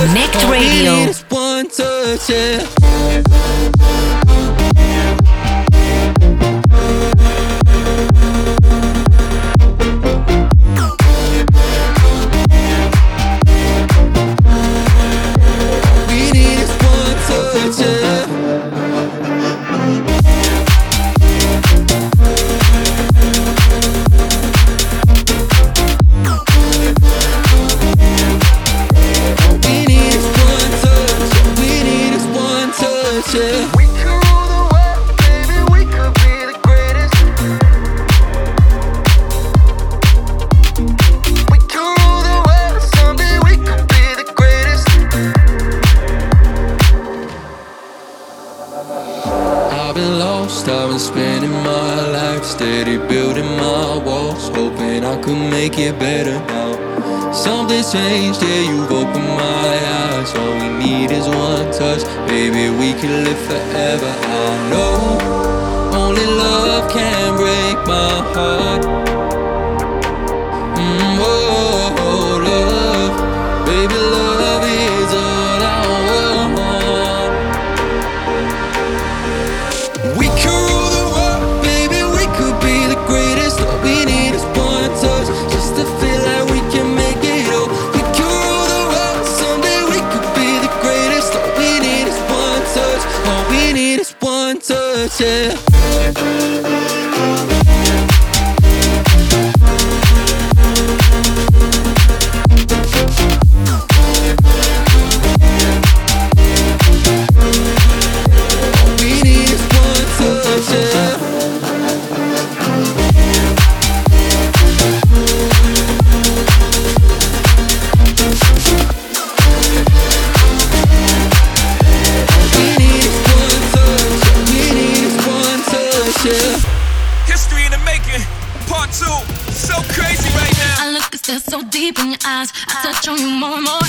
CONNCT Radio. make it better now. Something's changed, yeah, you've opened my eyes. All we need is one touch, baby, we can live forever. I know only love can break my heart. Mm-hmm. Yeah. show you more and more.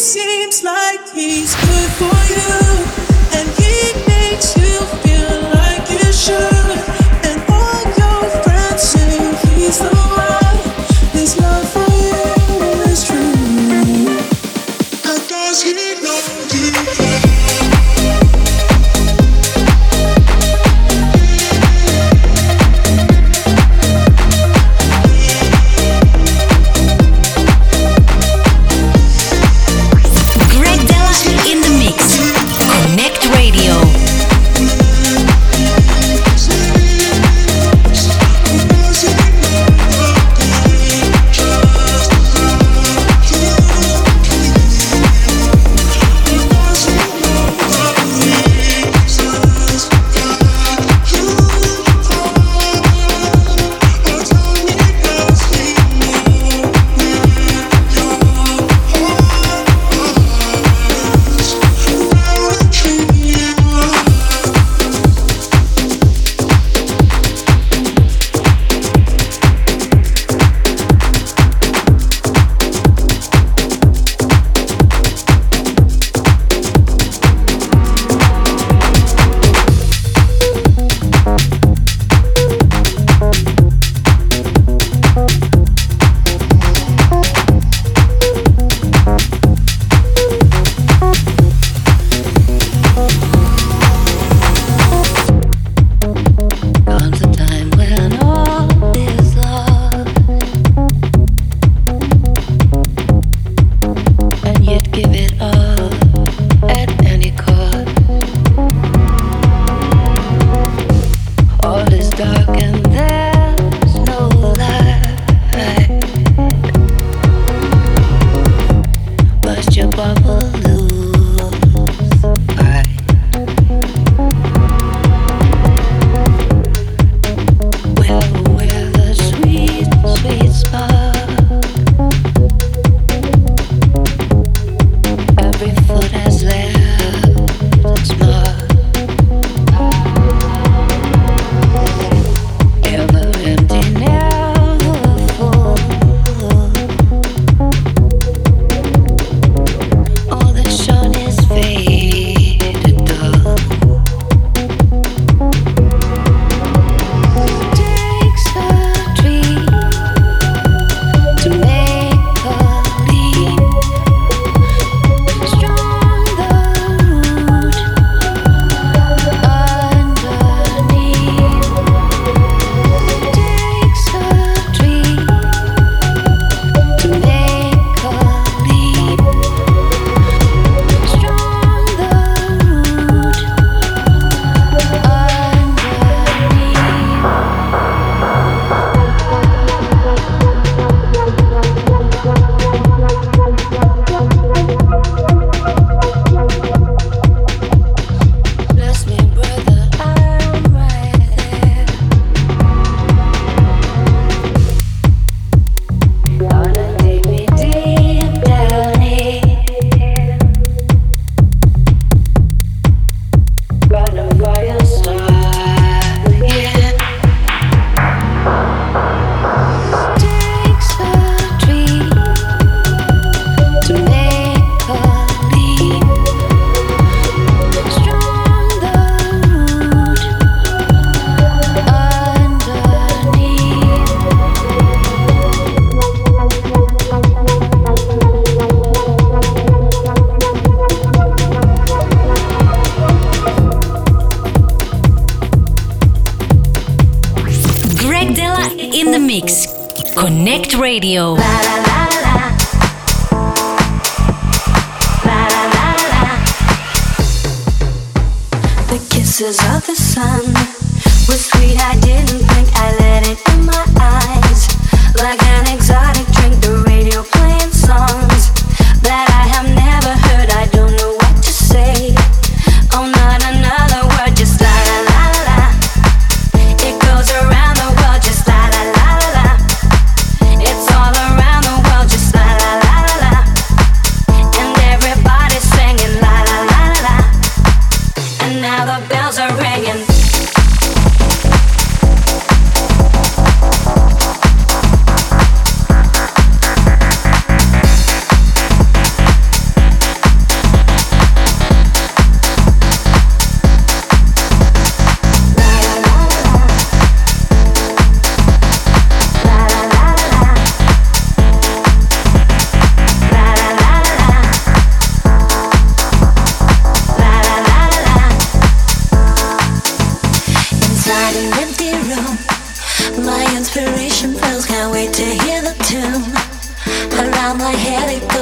Greg like he's the mix.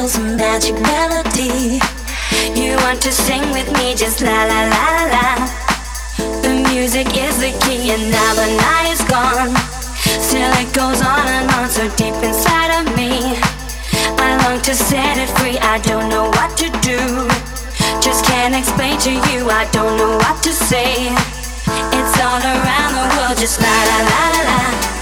feels a magic melody. You want to sing with me, just la la la la. The music is the key, and now the night is gone. Still it goes on and on, so deep inside of me. I long to set it free, I don't know what to do. Just can't explain to you, I don't know what to say. It's all around the world, just la la la la la.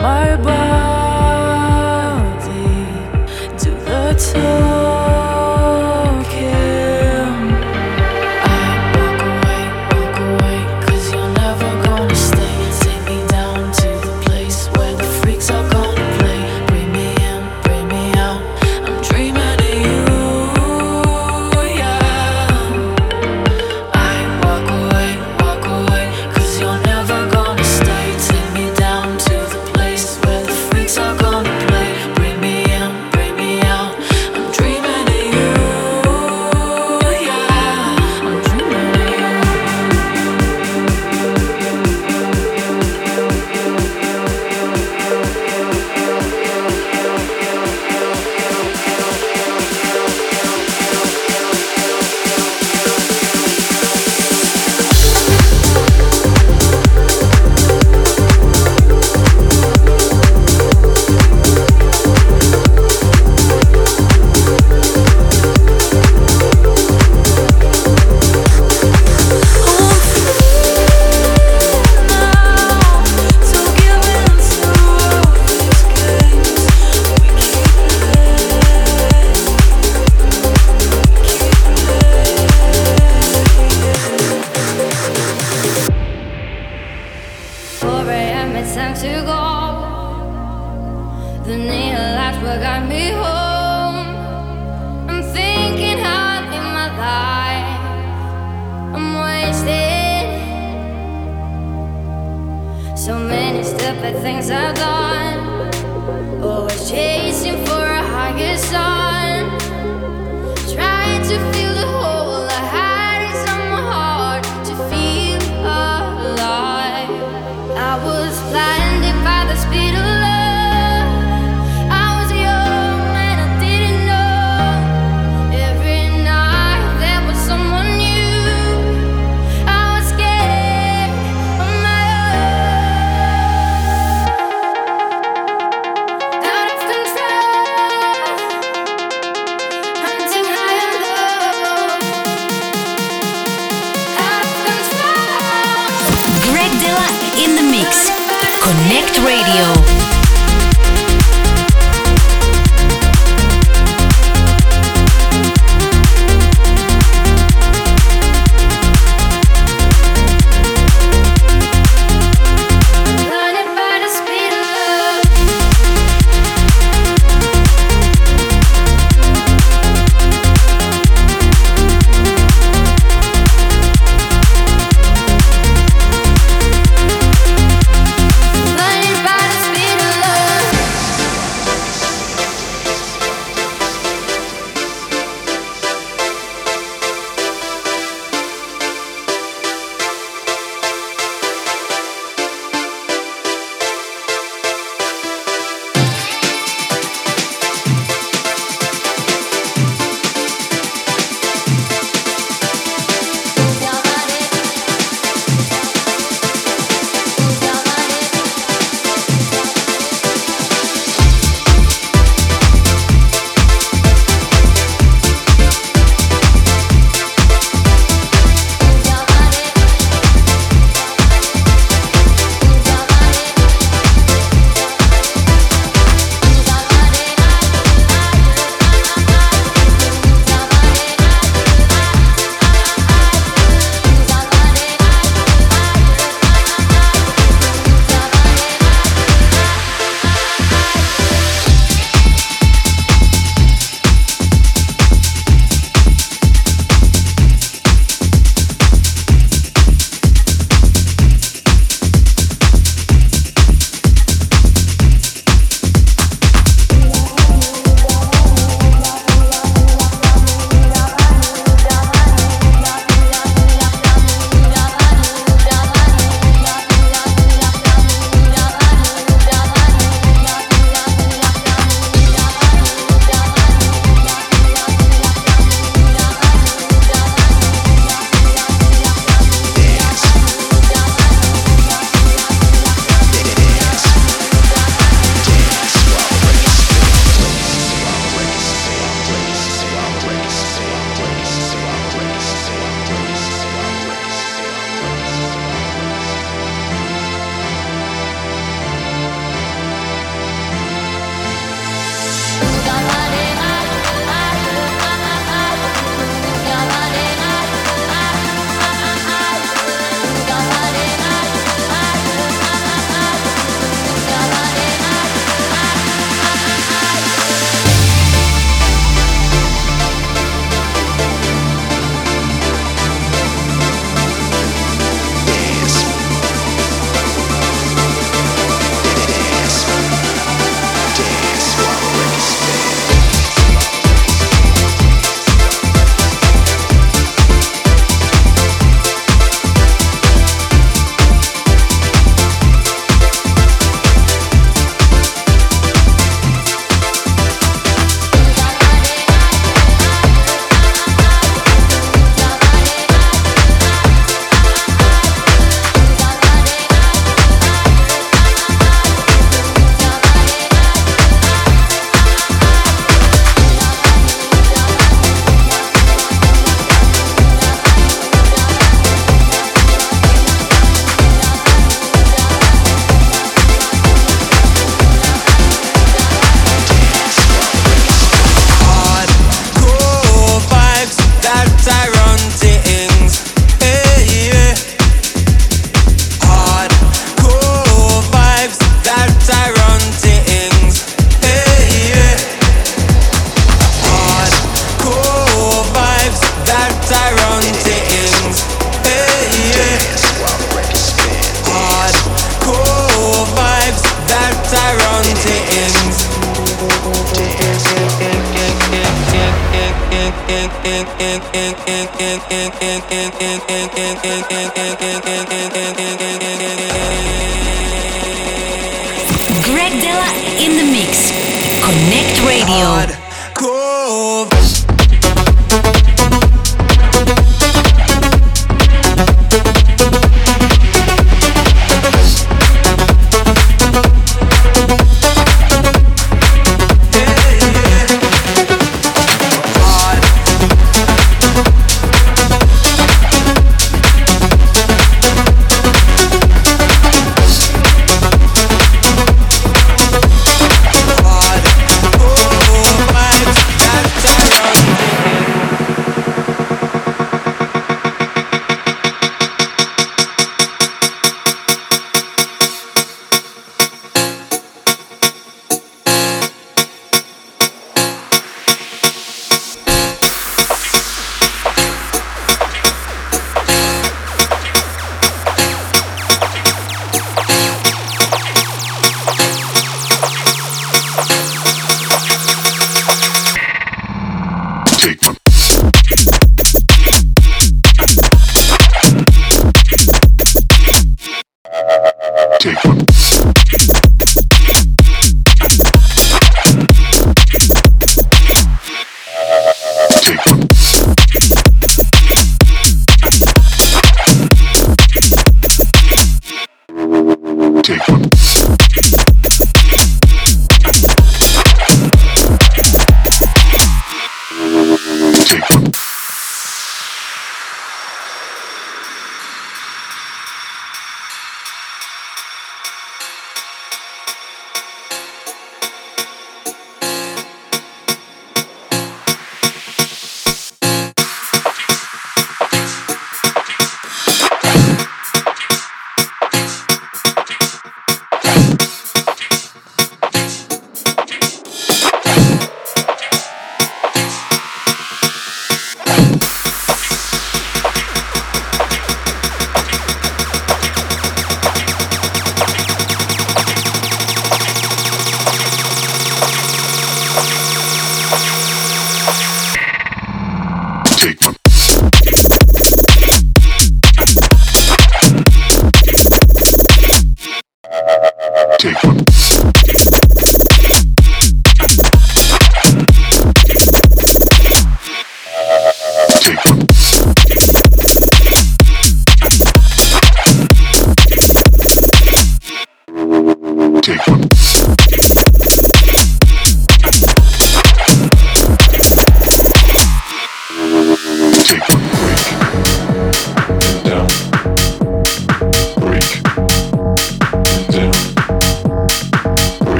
Blinded by the speed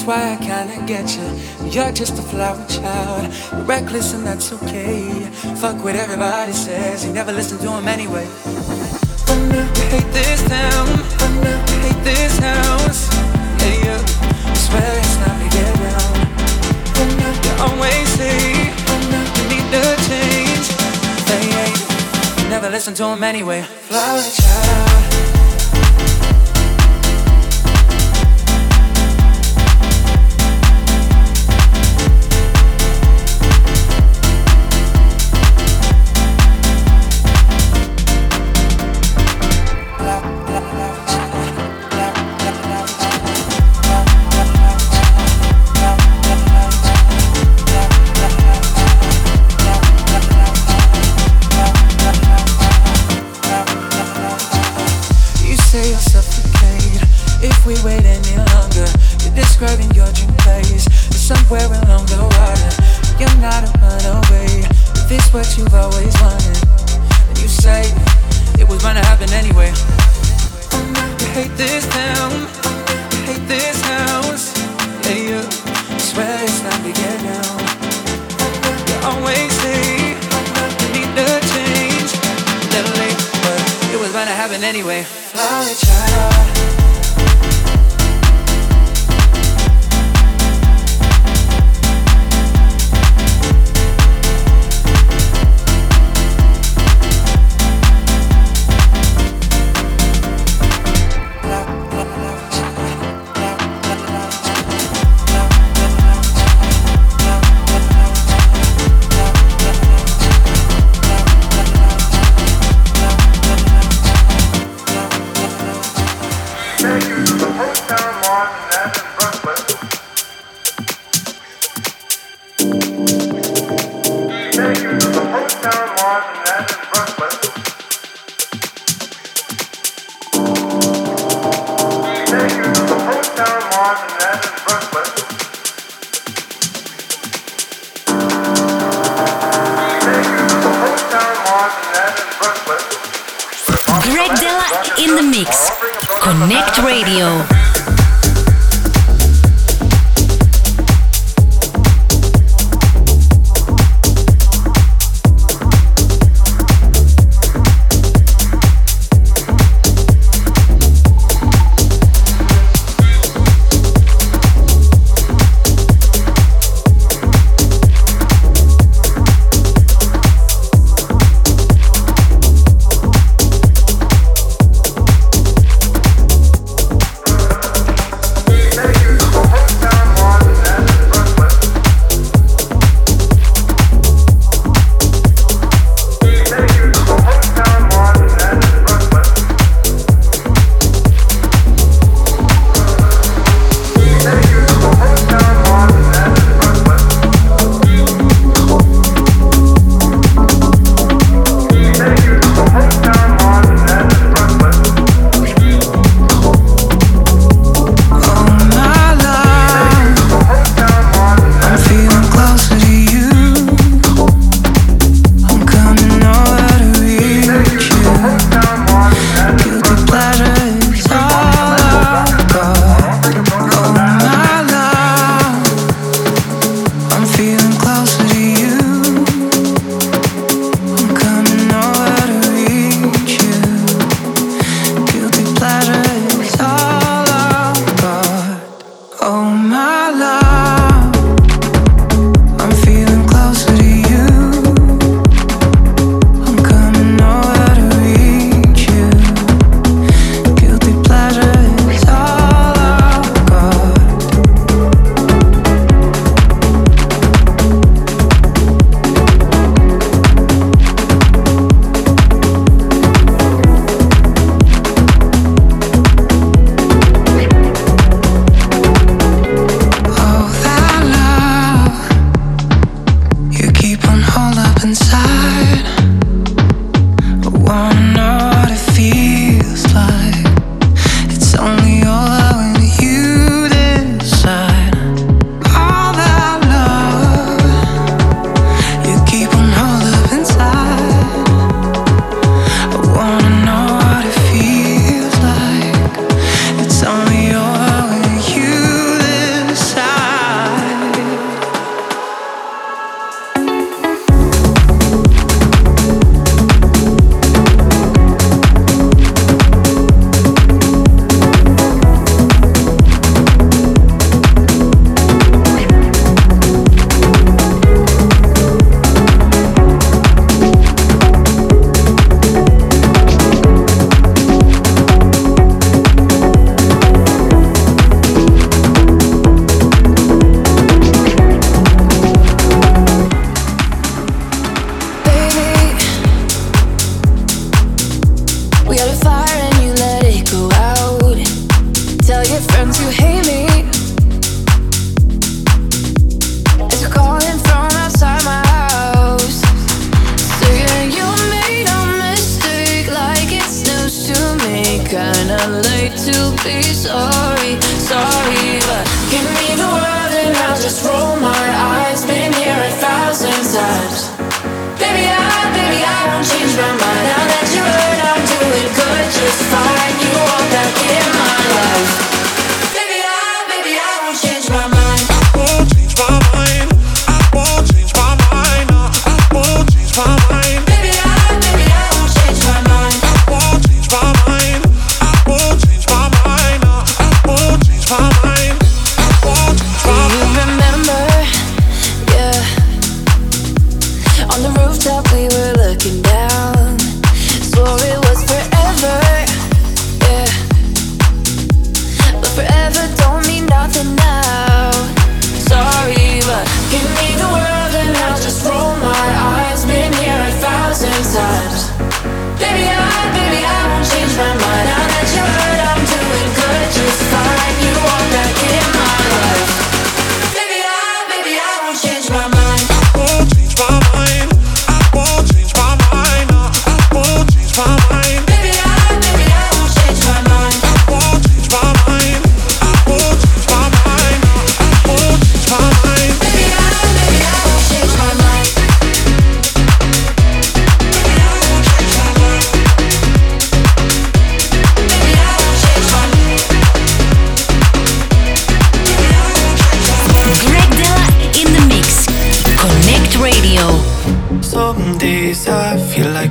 That's why I kinda get you. You're just a flower child. Reckless and that's okay. Fuck what everybody says. You never listen to them anyway. No, you hate this town. No, you hate this. Yeah, yeah. I swear it's time to get down. Oh no, you always say. No, you need change. They ain't. You never listen to them anyway. Flower child. anyway. Flower child.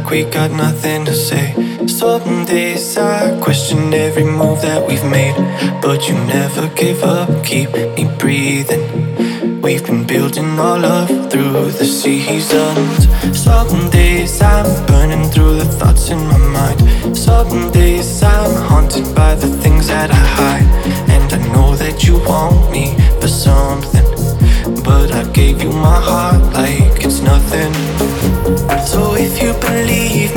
we got nothing to say. Some days I question every move that we've made, but you never give up, keep me breathing. We've been building our love through the seasons. Some days I'm burning through the thoughts in my mind. Some days I'm haunted by the things that I hide, and I know that you want me for something. But I gave you my heart like it's nothing believe.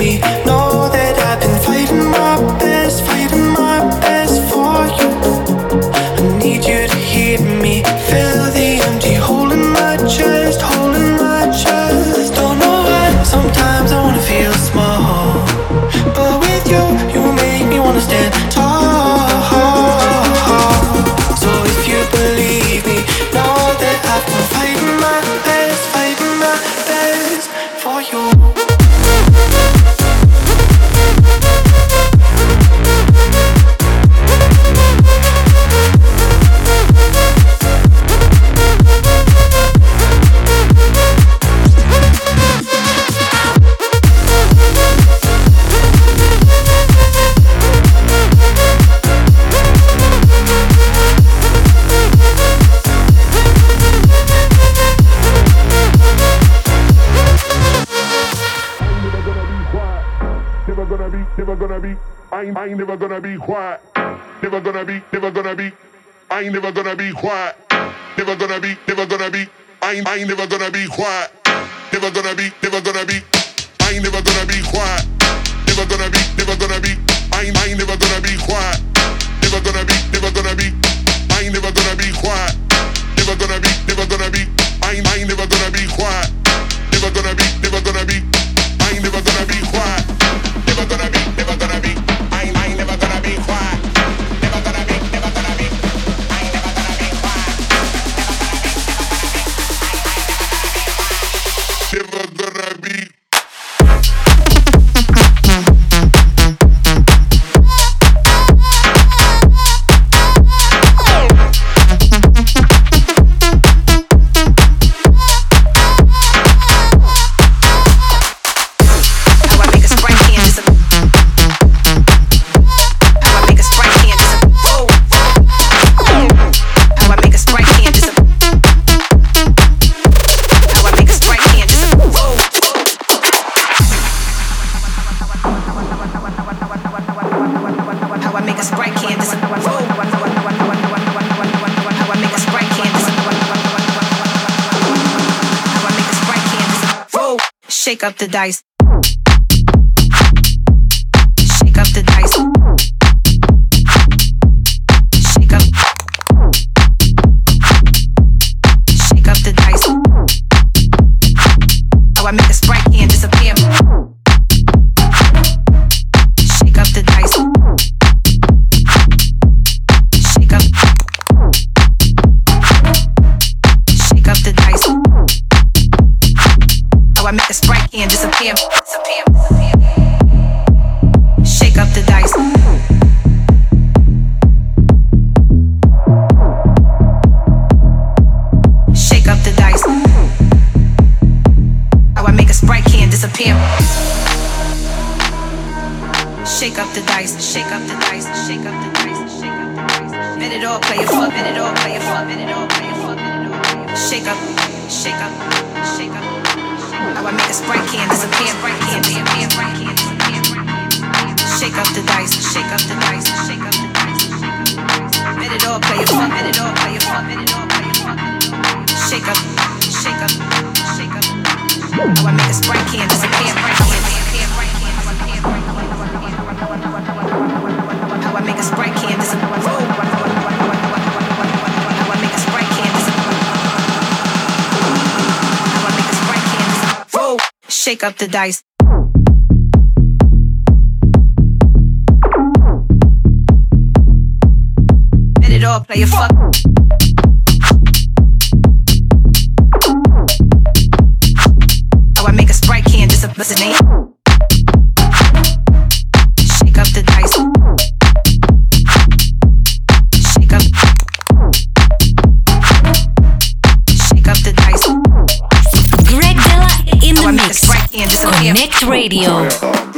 ain't never gonna be quiet. Never gonna be, never gonna be. I ain't, I ain't never gonna be quiet. Never gonna be, never gonna be. I ain't never gonna be quiet. Never gonna be, never gonna be. I ain't, I ain't never gonna be quiet. Never gonna be, never gonna be. I ain't never gonna be quiet. Never gonna be, never gonna be. I ain't, I ain't never gonna be quiet. Never gonna be, never gonna be. I ain't never gonna be quiet. Shake up the dice. Shake up the dice. Shake up. Shake up the dice. Oh, I make a sprite. Disappear. Shake up the dice. Shake up the dice. How I make a sprite can disappear. Shake up the dice. Shake up the dice. Shake up the dice. Shake up the dice. Bet it all, play it fuck. Bet it all, play it fuck. Bet it all, play it fuck. Bet it all, play it fuck. Shake up. Shake up. Shake up. How I make a sprite can disappear. Sprite can disappear. Sprite can. Shake up the dice. Shake up the dice. Shake up the dice. Bet it all, play it fuck. Bet it all, play it fuck. Bet it all, play it fuck. Shake up. Shake up. Shake up. How I make a sprite can disappear. Sprite Shake up the dice. Bet it all, play a fuck. CONNCT Radio.